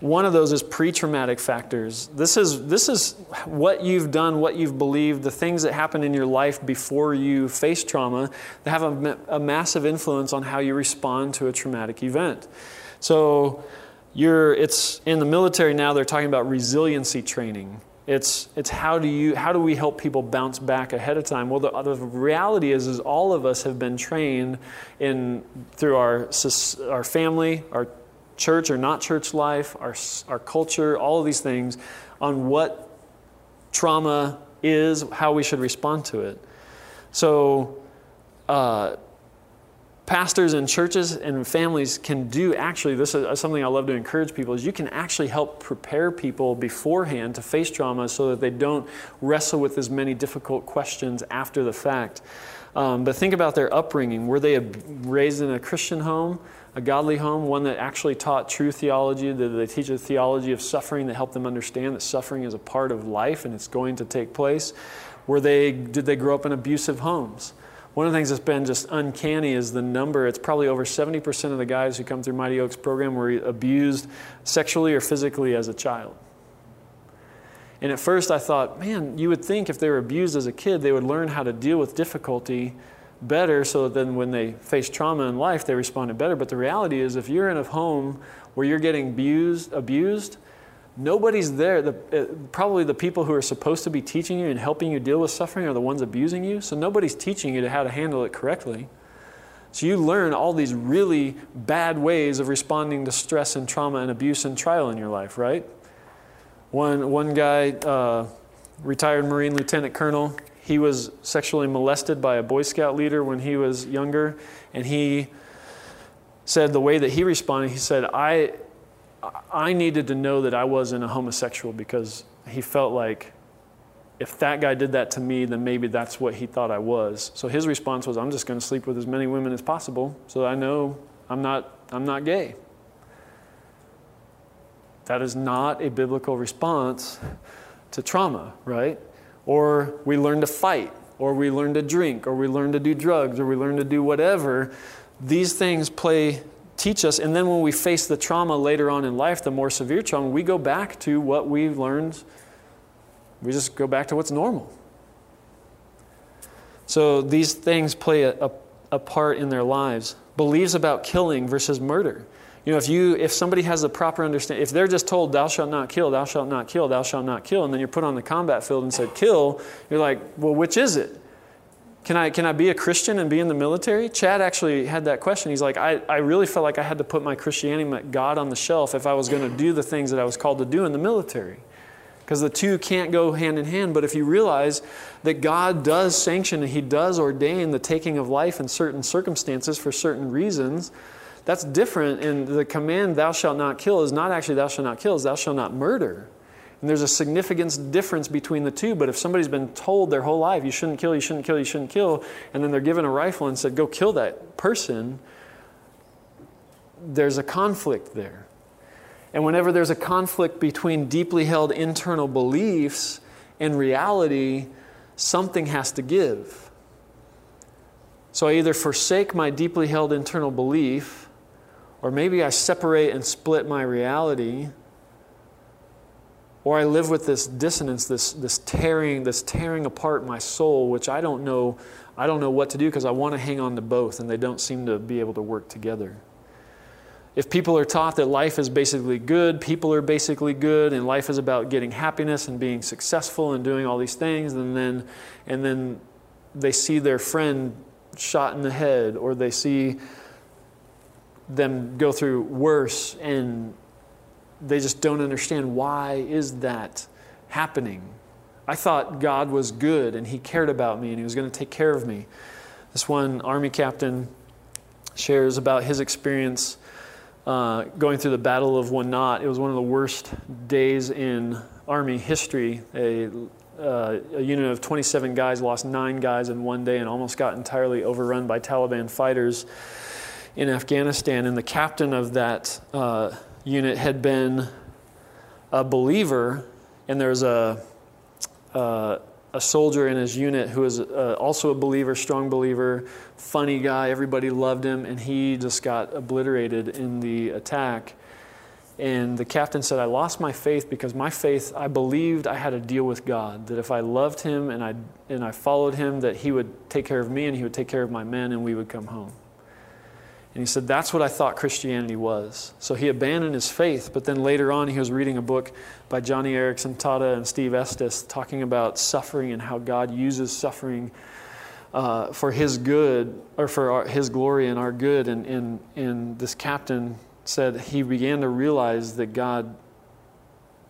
one of those is pre traumatic factors. This is, this is what you've done, what you've believed, the things that happened in your life before you face trauma that have a, a massive influence on how you respond to a traumatic event. So, you're, it's in the military now, they're talking about resiliency training. It's, it's how, do you, how do we help people bounce back ahead of time? Well, the, the reality is, is all of us have been trained in, through our, our family, our church or not church life, our, our culture, all of these things on what trauma is, how we should respond to it. So, uh, pastors and churches and families can do actually this is something i love to encourage people is you can actually help prepare people beforehand to face trauma so that they don't wrestle with as many difficult questions after the fact. Um, but think about their upbringing. Were they raised in a christian home a godly home one that actually taught true theology did they teach a theology of suffering that helped them understand that suffering is a part of life and it's going to take place? Were they did they grow up in abusive homes one of the things that's been just uncanny is the number. It's probably over 70% of the guys who come through Mighty Oaks program were abused sexually or physically as a child. And at first I thought, man, you would think if they were abused as a kid, they would learn how to deal with difficulty better so that then when they face trauma in life, they responded better. But the reality is, if you're in a home where you're getting abused, abused nobody's there. The, uh, probably the people who are supposed to be teaching you and helping you deal with suffering are the ones abusing you. So nobody's teaching you how to handle it correctly. So you learn all these really bad ways of responding to stress and trauma and abuse and trial in your life, right? One, one guy, uh, retired Marine Lieutenant Colonel, he was sexually molested by a Boy Scout leader when he was younger, and he said the way that he responded, he said, I, I needed to know that I wasn't a homosexual because he felt like if that guy did that to me, then maybe that's what he thought I was. So his response was, I'm just going to sleep with as many women as possible so I know I'm not, I'm not gay. That is not a biblical response to trauma, right? Or we learn to fight, or we learn to drink, or we learn to do drugs, or we learn to do whatever. These things play teach us. And then when we face the trauma later on in life, the more severe trauma, we go back to what we learned. We just go back to what's normal. So these things play a, a, a part in their lives. Beliefs about killing versus murder. You know, if you if somebody has a proper understanding, if they're just told thou shalt not kill, thou shalt not kill, thou shalt not kill, and then you're put on the combat field and said kill, you're like, well, which is it? Can I, can I be a Christian and be in the military? Chad actually had that question. He's like, I, I really felt like I had to put my Christianity, my God on the shelf if I was going to do the things that I was called to do in the military. Because the two can't go hand in hand. But if you realize that God does sanction and He does ordain the taking of life in certain circumstances for certain reasons, that's different. And the command, thou shalt not kill, is not actually thou shalt not kill, is thou shalt not murder. And there's a significant difference between the two. But if somebody's been told their whole life, you shouldn't kill, you shouldn't kill, you shouldn't kill, and then they're given a rifle and said, go kill that person, there's a conflict there. And whenever there's a conflict between deeply held internal beliefs and reality, something has to give. So I either forsake my deeply held internal belief, or maybe I separate and split my reality or I live with this dissonance, this, this tearing, this tearing apart my soul, which I don't know, I don't know what to do because I want to hang on to both, and they don't seem to be able to work together. If people are taught that life is basically good, people are basically good, and life is about getting happiness and being successful and doing all these things, and then, and then they see their friend shot in the head, or they see them go through worse and they just don't understand why is that happening. I thought God was good and he cared about me and he was going to take care of me. This one army captain shares about his experience uh, going through the Battle of Wanat. It was one of the worst days in Army history. A, uh, a unit of 27 guys lost nine guys in one day and almost got entirely overrun by Taliban fighters in Afghanistan. And the captain of that uh, unit had been a believer, and there's a, a, a soldier in his unit who was uh, also a believer, strong believer, funny guy. Everybody loved him, and he just got obliterated in the attack. And the captain said, I lost my faith because my faith, I believed I had a deal with God, that if I loved him and I, and I followed him, that he would take care of me and he would take care of my men and we would come home. And he said, That's what I thought Christianity was. So he abandoned his faith, but then later on, he was reading a book by Joni Eareckson Tada and Steve Estes talking about suffering and how God uses suffering uh, for his good, or for our, his glory and our good. And, and, and this captain said he began to realize that God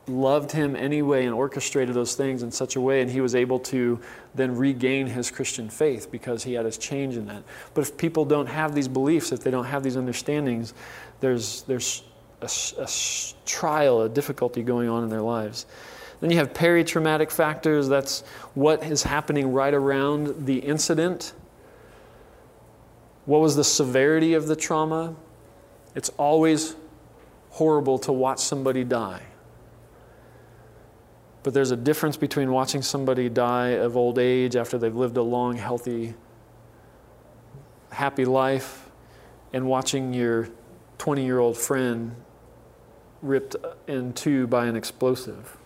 loved him anyway and orchestrated those things in such a way, and he was able to then regain his Christian faith because he had his change in that. But if people don't have these beliefs, if they don't have these understandings, there's, there's a, a trial, a difficulty going on in their lives. Then you have peri-traumatic factors. That's what is happening right around the incident. What was the severity of the trauma? It's always horrible to watch somebody die. But there's a difference between watching somebody die of old age after they've lived a long, healthy, happy life and watching your 20 year old friend ripped in two by an explosive.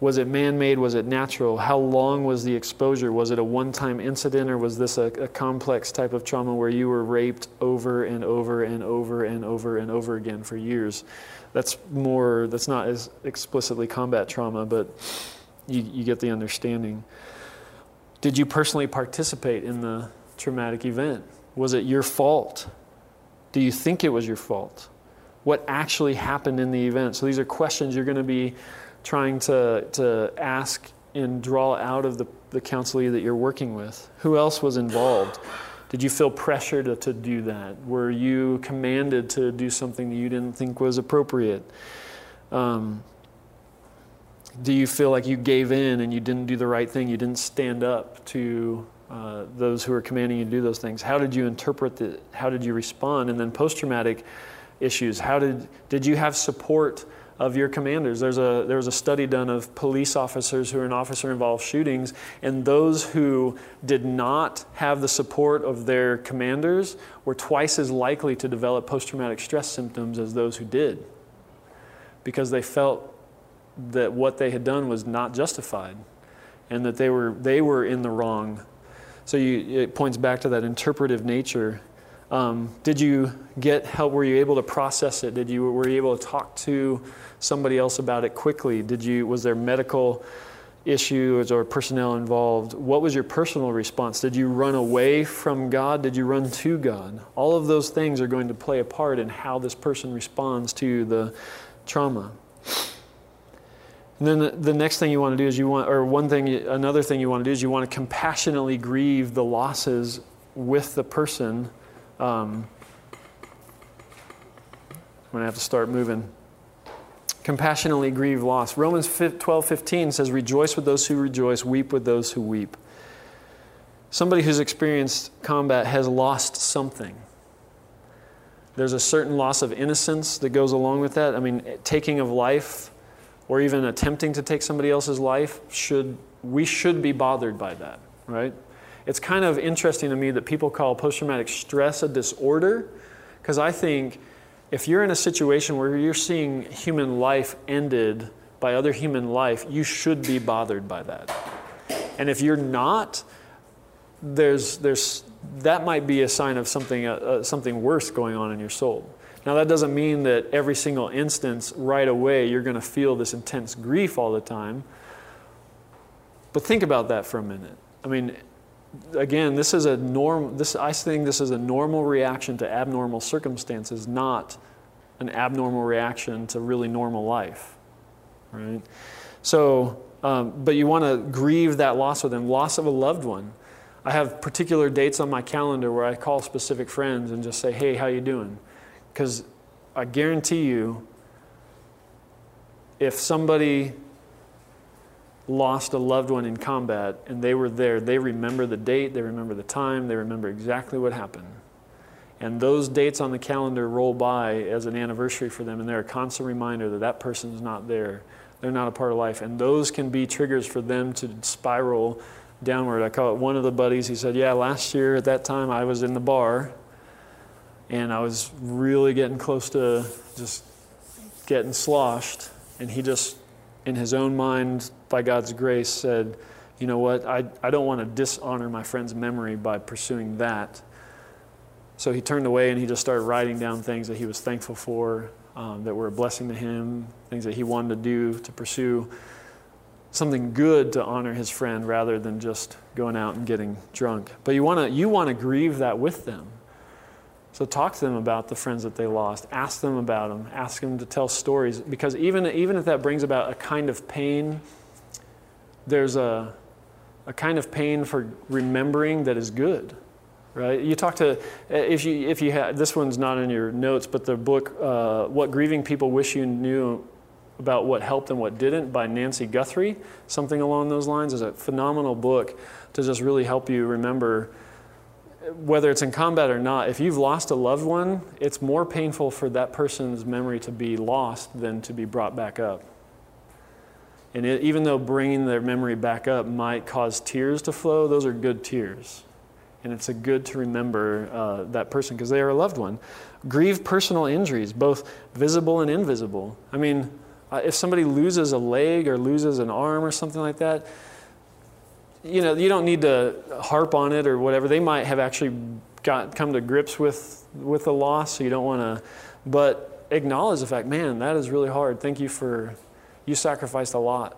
Was it man made? Was it natural? How long was the exposure? Was it a one time incident or was this a, a, complex type of trauma where you were raped over and over and over and over and over again for years? That's more, that's not as explicitly combat trauma, but you, you get the understanding. Did you personally participate in the traumatic event? Was it your fault? Do you think it was your fault? What actually happened in the event? So these are questions you're going to be trying to, to ask and draw out of the, the counselee that you're working with. Who else was involved? Did you feel pressure to, to do that? Were you commanded to do something that you didn't think was appropriate? Um, do you feel like you gave in and you didn't do the right thing? You didn't stand up to uh, those who were commanding you to do those things? How did you interpret the, how did you respond? And then post traumatic issues, how did, did you have support? Of your commanders. There's a, there was a study done of police officers who are in officer involved shootings, and those who did not have the support of their commanders were twice as likely to develop post traumatic stress symptoms as those who did because they felt that what they had done was not justified and that they were, they were in the wrong So you, it points back to that interpretive nature. Um, did you get help? Were you able to process it? Did you were you able to talk to somebody else about it quickly? Did you was there medical issues or personnel involved? What was your personal response? Did you run away from God? Did you run to God? All of those things are going to play a part in how this person responds to the trauma. And then the, the next thing you want to do is you want, or one thing, another thing you want to do is you want to compassionately grieve the losses with the person. Um, I'm going to have to start moving compassionately grieve loss. Romans 12 15 says, Rejoice with those who rejoice, weep with those who weep. Somebody who's experienced combat has lost something. There's a certain loss of innocence that goes along with that. I mean, taking of life or even attempting to take somebody else's life should we should be bothered by that, right? It's kind of interesting to me that people call post traumatic stress a disorder because I think if you're in a situation where you're seeing human life ended by other human life, you should be bothered by that. And if you're not, there's, there's, that might be a sign of something, uh, uh, something worse going on in your soul. Now, that doesn't mean that every single instance right away you're going to feel this intense grief all the time. But think about that for a minute. I mean, again, this is a norm. This I think this is a normal reaction to abnormal circumstances, not an abnormal reaction to really normal life, right? So, um, but you want to grieve that loss with them, loss of a loved one. I have particular dates on my calendar where I call specific friends and just say, "Hey, how you doing?" Because I guarantee you, if somebody lost a loved one in combat and they were there, they remember the date, they remember the time, they remember exactly what happened. And those dates on the calendar roll by as an anniversary for them, and they're a constant reminder that that person's not there. They're not a part of life. And those can be triggers for them to spiral downward. I call it one of the buddies, he said, Yeah, last year at that time I was in the bar and I was really getting close to just getting sloshed. And he just, in his own mind, by God's grace, said, you know what, I, I don't want to dishonor my friend's memory by pursuing that. So he turned away and he just started writing down things that he was thankful for, um, that were a blessing to him, things that he wanted to do to pursue something good to honor his friend rather than just going out and getting drunk. But you want to you want to grieve that with them. So talk to them about the friends that they lost. Ask them about them. Ask them to tell stories because even even if that brings about a kind of pain there's a, a kind of pain for remembering that is good right? You talk to if you if you had this one's not in your notes but the book uh, what grieving people wish you knew about what helped and what didn't by nancy guthrie something along those lines is a phenomenal book to just really help you remember whether it's in combat or not if you've lost a loved one it's more painful for that person's memory to be lost than to be brought back up and it, even though bringing their memory back up might cause tears to flow, those are good tears. And it's a good to remember uh, that person because they are a loved one. Grieve personal injuries, both visible and invisible. I mean, uh, if somebody loses a leg or loses an arm or something like that, you know, you don't need to harp on it or whatever. They might have actually got come to grips with with the loss, so you don't want to. But acknowledge the fact, man, that is really hard. Thank you for you sacrificed a lot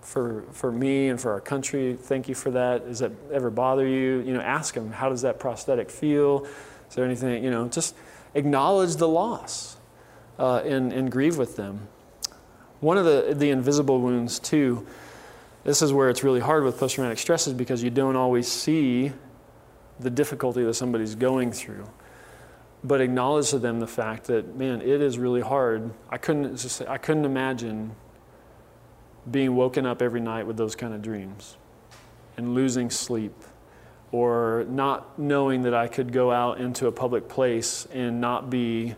for, for me and for our country. Thank you for that. Does that ever bother you? You know, ask them, how does that prosthetic feel? Is there anything, you know, just acknowledge the loss uh, and, and grieve with them. One of the, the invisible wounds, too, this is where it's really hard with post traumatic stress, is because you don't always see the difficulty that somebody's going through but acknowledge to them the fact that man it is really hard i couldn't just i couldn't imagine being woken up every night with those kind of dreams and losing sleep or not knowing that I could go out into a public place and not be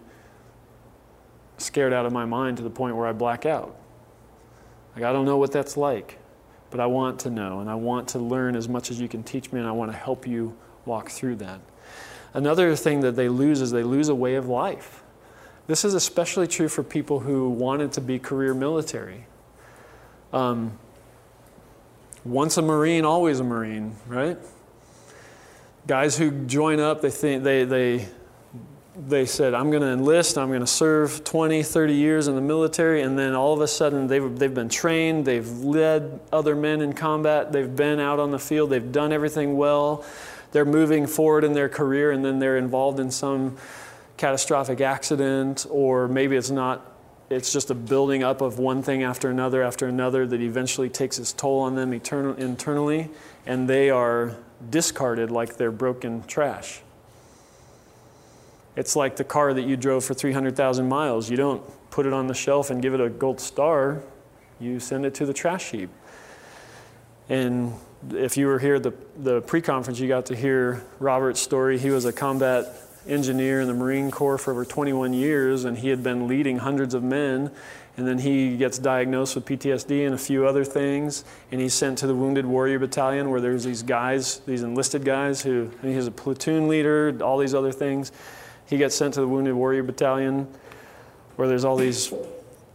scared out of my mind to the point where I black out. Like, I don't know what that's like, but I want to know and I want to learn as much as you can teach me and I want to help you walk through that. Another thing that they lose is they lose a way of life. This is especially true for people who wanted to be career military. Um, once a Marine, always a Marine, right? guys who join up, they think they, they, they said, I'm going to enlist, I'm going to serve 20, 30 years in the military, and then all of a sudden they've, they've been trained, they've led other men in combat, they've been out on the field, they've done everything well, they're moving forward in their career, and then they're involved in some catastrophic accident, or maybe it's not, it's just a building up of one thing after another after another that eventually takes its toll on them eternal, internally, and they are discarded like they're broken trash. It's like the car that you drove for 300,000 miles. You don't put it on the shelf and give it a gold star, you send it to the trash heap. And if you were here the, the pre conference, you got to hear Robert's story. He was a combat engineer in the Marine Corps for over 21 years, and he had been leading hundreds of men. And then he gets diagnosed with PTSD and a few other things, and he's sent to the Wounded Warrior Battalion where there's these guys, these enlisted guys who, he's a platoon leader, all these other things. He gets sent to the Wounded Warrior Battalion, where there's all these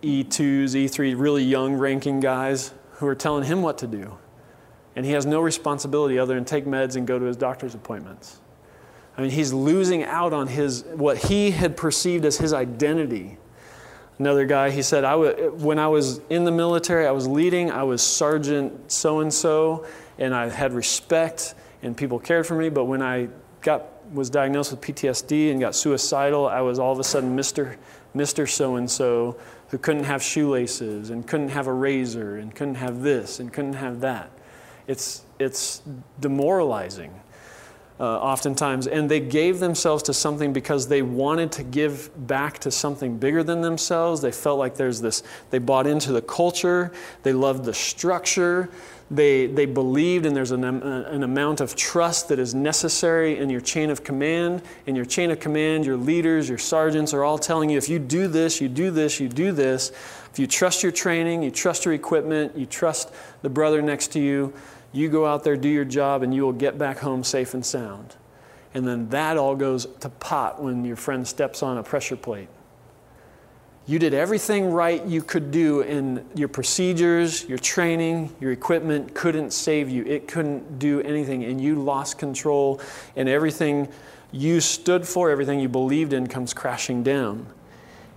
E2s, E3, really young ranking guys who are telling him what to do. And he has no responsibility other than take meds and go to his doctor's appointments. I mean, he's losing out on his, what he had perceived as his identity. Another guy, he said, I w- when I was in the military, I was leading, I was Sergeant so and so, and I had respect, and people cared for me. But when I got was diagnosed with PTSD and got suicidal, I was all of a sudden Mr. Mr. So and so who couldn't have shoelaces and couldn't have a razor and couldn't have this and couldn't have that. It's, it's demoralizing. Uh, oftentimes, and they gave themselves to something because they wanted to give back to something bigger than themselves. They felt like there's this, they bought into the culture, they loved the structure, they, they believed, and there's an, an amount of trust that is necessary in your chain of command. In your chain of command, your leaders, your sergeants are all telling you if you do this, you do this, you do this. If you trust your training, you trust your equipment, you trust the brother next to you, you go out there, do your job, and you will get back home safe and sound. And then that all goes to pot when your friend steps on a pressure plate. You did everything right you could do, and your procedures, your training, your equipment couldn't save you. It couldn't do anything, and you lost control, and everything you stood for, everything you believed in, comes crashing down.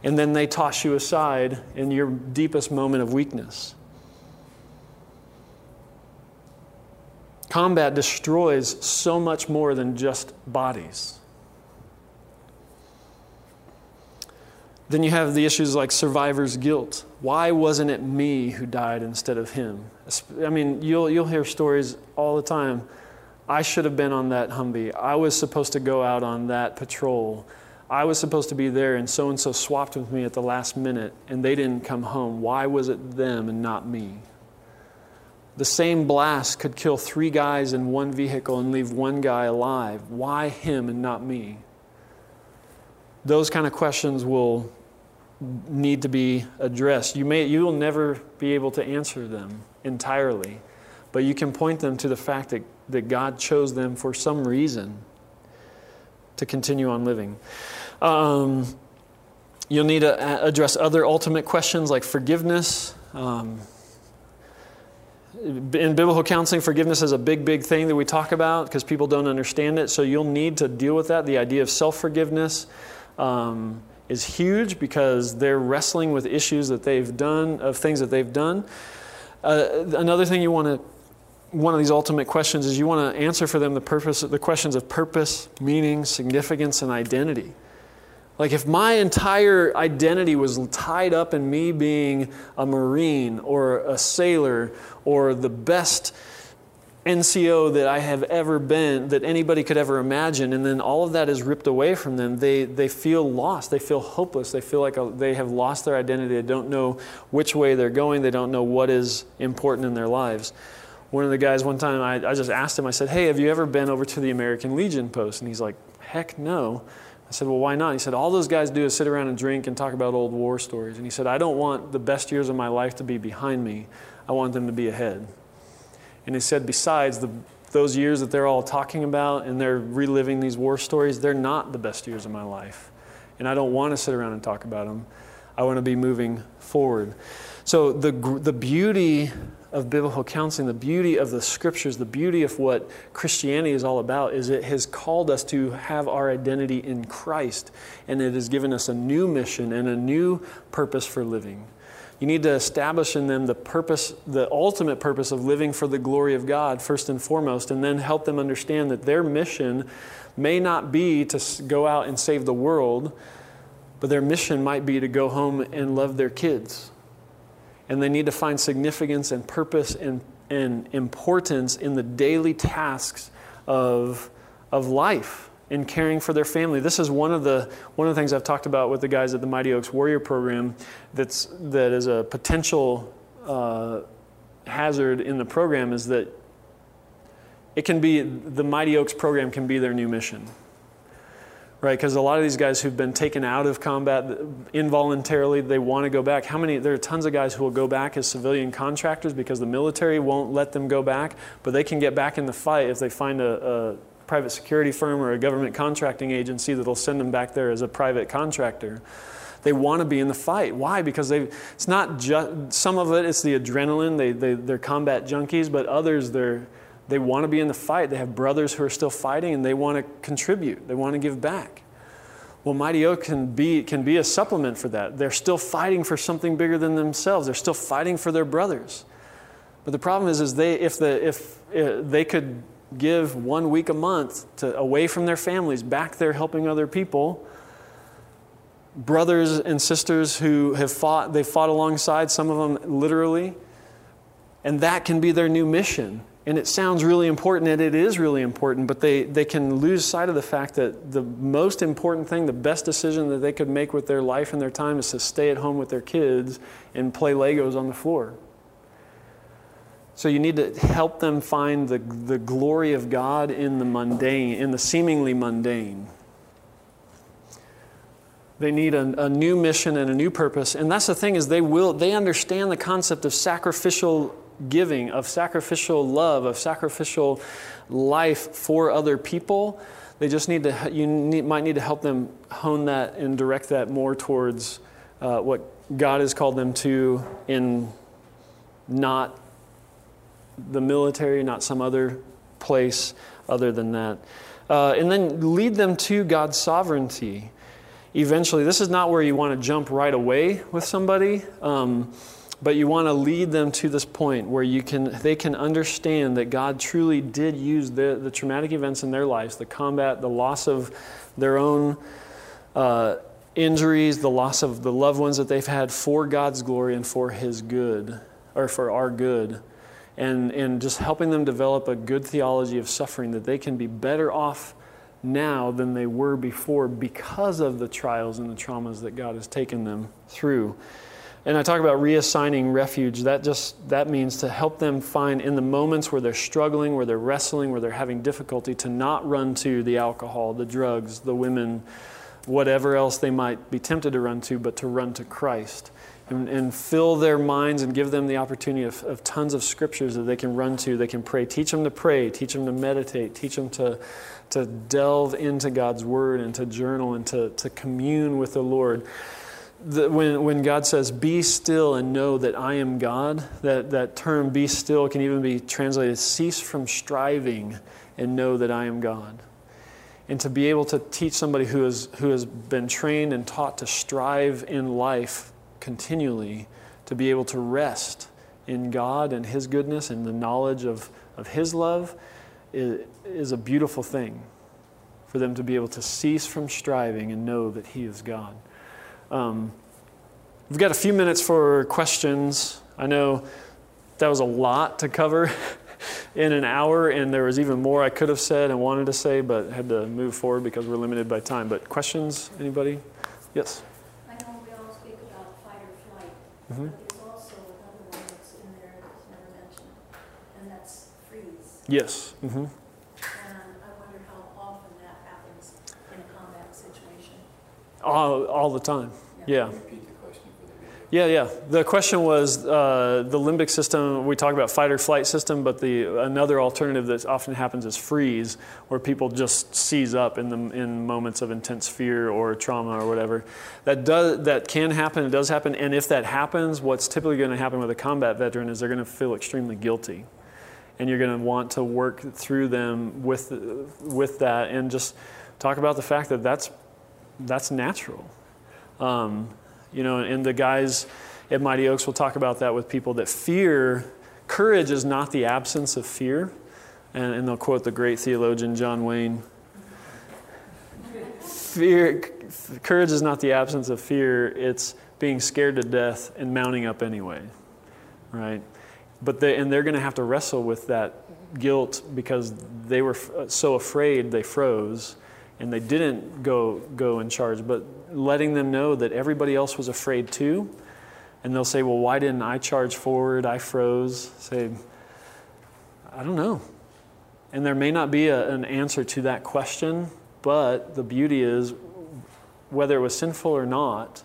And then they toss you aside in your deepest moment of weakness. Combat destroys so much more than just bodies. Then you have the issues like survivor's guilt. Why wasn't it me who died instead of him? I mean, you'll, you'll hear stories all the time. I should have been on that Humvee. I was supposed to go out on that patrol. I was supposed to be there, and so and so swapped with me at the last minute, and they didn't come home. Why was it them and not me? The same blast could kill three guys in one vehicle and leave one guy alive. Why him and not me? Those kind of questions will need to be addressed. You, may, you will never be able to answer them entirely, but you can point them to the fact that, that God chose them for some reason to continue on living. Um, you'll need to address other ultimate questions like forgiveness. Um, in biblical counseling, forgiveness is a big, big thing that we talk about because people don't understand it. So you'll need to deal with that. The idea of self forgiveness. Um, is huge because they're wrestling with issues that they've done, of things that they've done. Uh, another thing you want to, one of these ultimate questions is you want to answer for them the purpose, the questions of purpose, meaning, significance, and identity. Like if my entire identity was tied up in me being a Marine or a sailor or the best NCO that I have ever been, that anybody could ever imagine, and then all of that is ripped away from them, they, they feel lost. They feel hopeless. They feel like a, they have lost their identity. They don't know which way they're going. They don't know what is important in their lives. One of the guys, one time, I, I just asked him, I said, Hey, have you ever been over to the American Legion post? And he's like, Heck no. I said, Well, why not? He said, All those guys do is sit around and drink and talk about old war stories. And he said, I don't want the best years of my life to be behind me, I want them to be ahead. And he said, besides the, those years that they're all talking about and they're reliving these war stories, they're not the best years of my life. And I don't want to sit around and talk about them. I want to be moving forward. So, the, the beauty of biblical counseling, the beauty of the scriptures, the beauty of what Christianity is all about is it has called us to have our identity in Christ, and it has given us a new mission and a new purpose for living. You need to establish in them the purpose, the ultimate purpose of living for the glory of God, first and foremost, and then help them understand that their mission may not be to go out and save the world, but their mission might be to go home and love their kids and they need to find significance and purpose and, and importance in the daily tasks of, of life in caring for their family. This is one of the one of the things I've talked about with the guys at the Mighty Oaks Warrior Program. That's that is a potential uh, hazard in the program is that it can be the Mighty Oaks program can be their new mission right? Because a lot of these guys who've been taken out of combat involuntarily, they want to go back. How many? There are tons of guys who will go back as civilian contractors because the military won't let them go back, but they can get back in the fight if they find a, a private security firm or a government contracting agency that'll send them back there as a private contractor. They want to be in the fight. Why? Because they it's not just some of it. It's the adrenaline. They, they they're combat junkies, but others they're they want to be in the fight. They have brothers who are still fighting and they want to contribute, they want to give back. Well, Mighty Oak can be, can be a supplement for that. They're still fighting for something bigger than themselves, they're still fighting for their brothers. But the problem is, is they, if, the, if uh, they could give one week a month to, away from their families, back there helping other people, brothers and sisters who have fought, they fought alongside, some of them literally, and that can be their new mission and it sounds really important, and it is really important, but they, they can lose sight of the fact that the most important thing, the best decision that they could make with their life and their time is to stay at home with their kids and play Legos on the floor. So you need to help them find the, the glory of God in the mundane, in the seemingly mundane. They need a, a, new mission and a new purpose. And that's the thing is they will they understand the concept of sacrificial giving, of sacrificial love, of sacrificial life for other people. They just need to, you need, might need to help them hone that and direct that more towards uh, what God has called them to in not the military, not some other place other than that. Uh, and then lead them to God's sovereignty. Eventually, this is not where you want to jump right away with somebody. Um, but you want to lead them to this point where you can, they can understand that God truly did use the, the traumatic events in their lives, the combat, the loss of their own uh, injuries, the loss of the loved ones that they've had for God's glory and for His good, or for our good. And, and just helping them develop a good theology of suffering that they can be better off now than they were before because of the trials and the traumas that God has taken them through. And I talk about reassigning refuge. That just that means to help them find in the moments where they're struggling, where they're wrestling, where they're having difficulty, to not run to the alcohol, the drugs, the women, whatever else they might be tempted to run to, but to run to Christ. And, and fill their minds and give them the opportunity of, of tons of scriptures that they can run to. They can pray. Teach them to pray. Teach them to meditate. Teach them to, to delve into God's word and to journal and to, to commune with the Lord the, when, when God says, be still and know that I am God, that, that term be still can even be translated cease from striving and know that I am God. And to be able to teach somebody who, is, who has been trained and taught to strive in life continually, to be able to rest in God and His goodness and the knowledge of, of His love is, is a beautiful thing for them to be able to cease from striving and know that He is God. Um, we've got a few minutes for questions. I know that was a lot to cover in an hour, and there was even more I could have said and wanted to say, but had to move forward because we're limited by time. But questions, anybody? Yes? I know we all speak about fight or flight, mm-hmm. but there's also another one that's in there that's never mentioned, and that's freeze. Yes. Mm-hmm. All, all the time. Yeah. Yeah, yeah. The question was uh, the limbic system. We talk about fight or flight system, but the another alternative that often happens is freeze, where people just seize up in the in moments of intense fear or trauma or whatever. That does that can happen. It does happen. And if that happens, what's typically going to happen with a combat veteran is they're going to feel extremely guilty, and you're going to want to work through them with with that and just talk about the fact that that's that's natural. Um, you know, and the guys at Mighty Oaks will talk about that with people that fear, courage is not the absence of fear. And, and they'll quote the great theologian John Wayne. Fear, courage is not the absence of fear, it's being scared to death and mounting up anyway, right? But they, and they're going to have to wrestle with that guilt because they were so afraid they froze and they didn't go go in charge but letting them know that everybody else was afraid too. And they'll say well why didn't i charge forward? I froze. Say i don't know. And there may not be a, an answer to that question but the beauty is whether it was sinful or not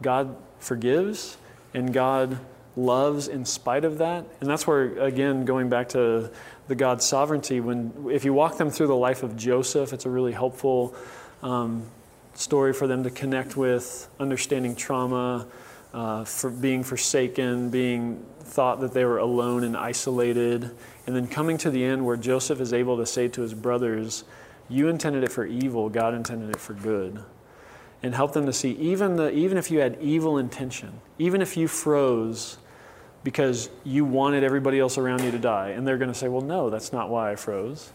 god forgives and god loves in spite of that. And that's where again going back to the God's sovereignty. When if you walk them through the life of Joseph, it's a really helpful um, story for them to connect with, understanding trauma, uh, for being forsaken, being thought that they were alone and isolated, and then coming to the end where Joseph is able to say to his brothers, "You intended it for evil; God intended it for good." And help them to see, even the, even if you had evil intention, even if you froze because you wanted everybody else around you to die. And they're going to say, well, no, that's not why I froze.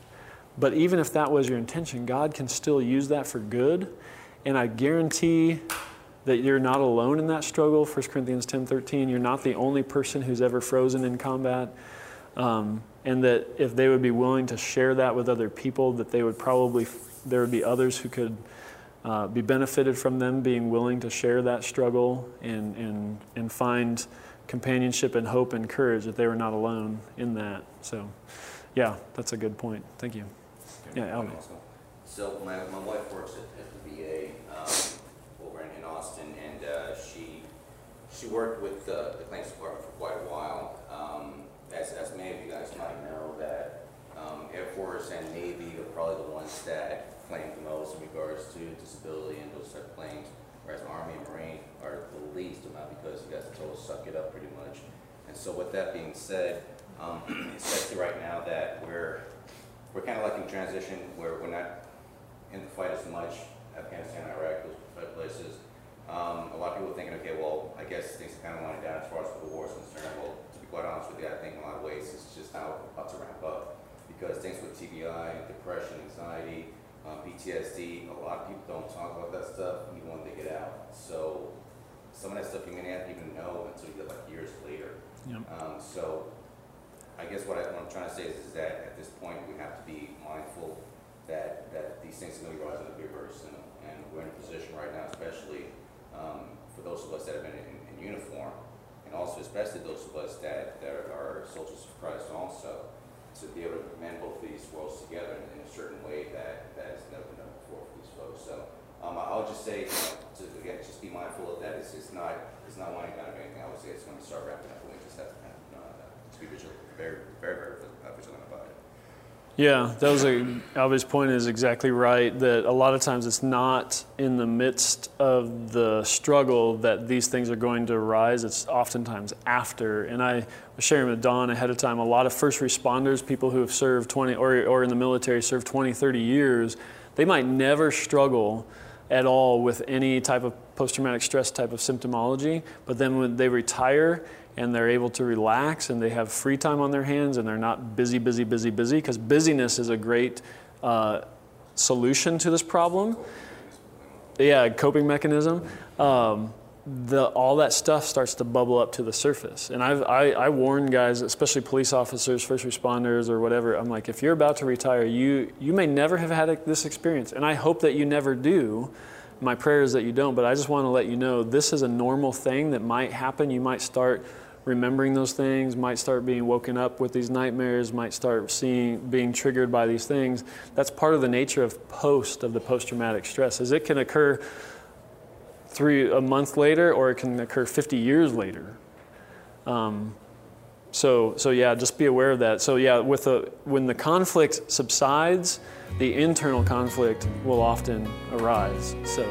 But even if that was your intention, God can still use that for good. And I guarantee that you're not alone in that struggle. 1 Corinthians 10 13, you're not the only person who's ever frozen in combat. Um, and that if they would be willing to share that with other people, that they would probably, there would be others who could uh, be benefited from them being willing to share that struggle and, and, and find companionship and hope and courage that they were not alone in that. So, yeah, that's a good point. Thank you. Yeah, Albie. So my, my wife works at, at the VA um, over in, in, Austin, and uh, she she worked with the, the claims department for quite a while. Um, as, as many of you guys might know, that um, Air Force and Navy are probably the ones that claim the most in regards to disability and those type of claims whereas Army and Marine are the least amount because you guys are told to suck it up pretty much. And so with that being said, um, especially right now that we're we're kind of like in transition where we're not in the fight as much, Afghanistan, Iraq, those places. Um, a lot of people thinking, okay, well, I guess things are kind of winding down as far as the war is concerned. Well, to be quite honest with you, I think in a lot of ways it's just now about to ramp up because things with TBI, depression, anxiety, uh, PTSD, a lot of people don't talk about that stuff even when they get out. So some of that stuff you may not even know until you get like years later. Yep. Um, so I guess what, I, what I'm trying to say is, is, that at this point we have to be mindful that, that these things are going to be rising up here very soon. And we're in a position right now, especially um, for those of us that have been in, in, uniform, and also especially those of us that, that are soldiers of Christ also, to be able to mend both these worlds together in, in a certain way that, that has never been done before for these folks. So um, I'll just say, you know, to, again, just be mindful of that. It's, it's not it's not winding down or anything. I would say it's going to start wrapping up, we just have to kind of uh, to be vigilant, very, very, very vigilant about it. Yeah, that was a Albie's point is exactly right. That a lot of times it's not in the midst of the struggle that these things are going to arise. It's oftentimes after. And I was sharing with Don ahead of time. A lot of first responders, people who have served 20 or, or in the military, served 20, 30 years, they might never struggle at all with any type of post-traumatic stress type of symptomology. But then when they retire and they're able to relax and they have free time on their hands and they're not busy, busy, busy, busy, because busyness is a great uh, solution to this problem. Yeah, coping mechanism. Um, the, all that stuff starts to bubble up to the surface. And I've, I, I warn guys, especially police officers, first responders, or whatever. I'm like, if you're about to retire, you, you may never have had this experience. And I hope that you never do. My prayer is that you don't, but I just want to let you know this is a normal thing that might happen. You might start remembering those things, might start being woken up with these nightmares, might start seeing being triggered by these things. That's part of the nature of post of the post traumatic stress. Is it can occur three a month later, or it can occur 50 years later. Um, so, so yeah, just be aware of that. So yeah, with the when the conflict subsides, the internal conflict will often arise. So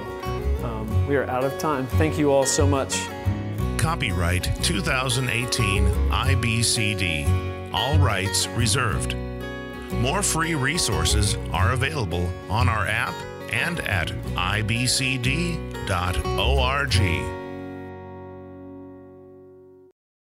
um, we are out of time. Thank you all so much. Copyright 2018 IBCD. All rights reserved. More free resources are available on our app and at ibcd.org.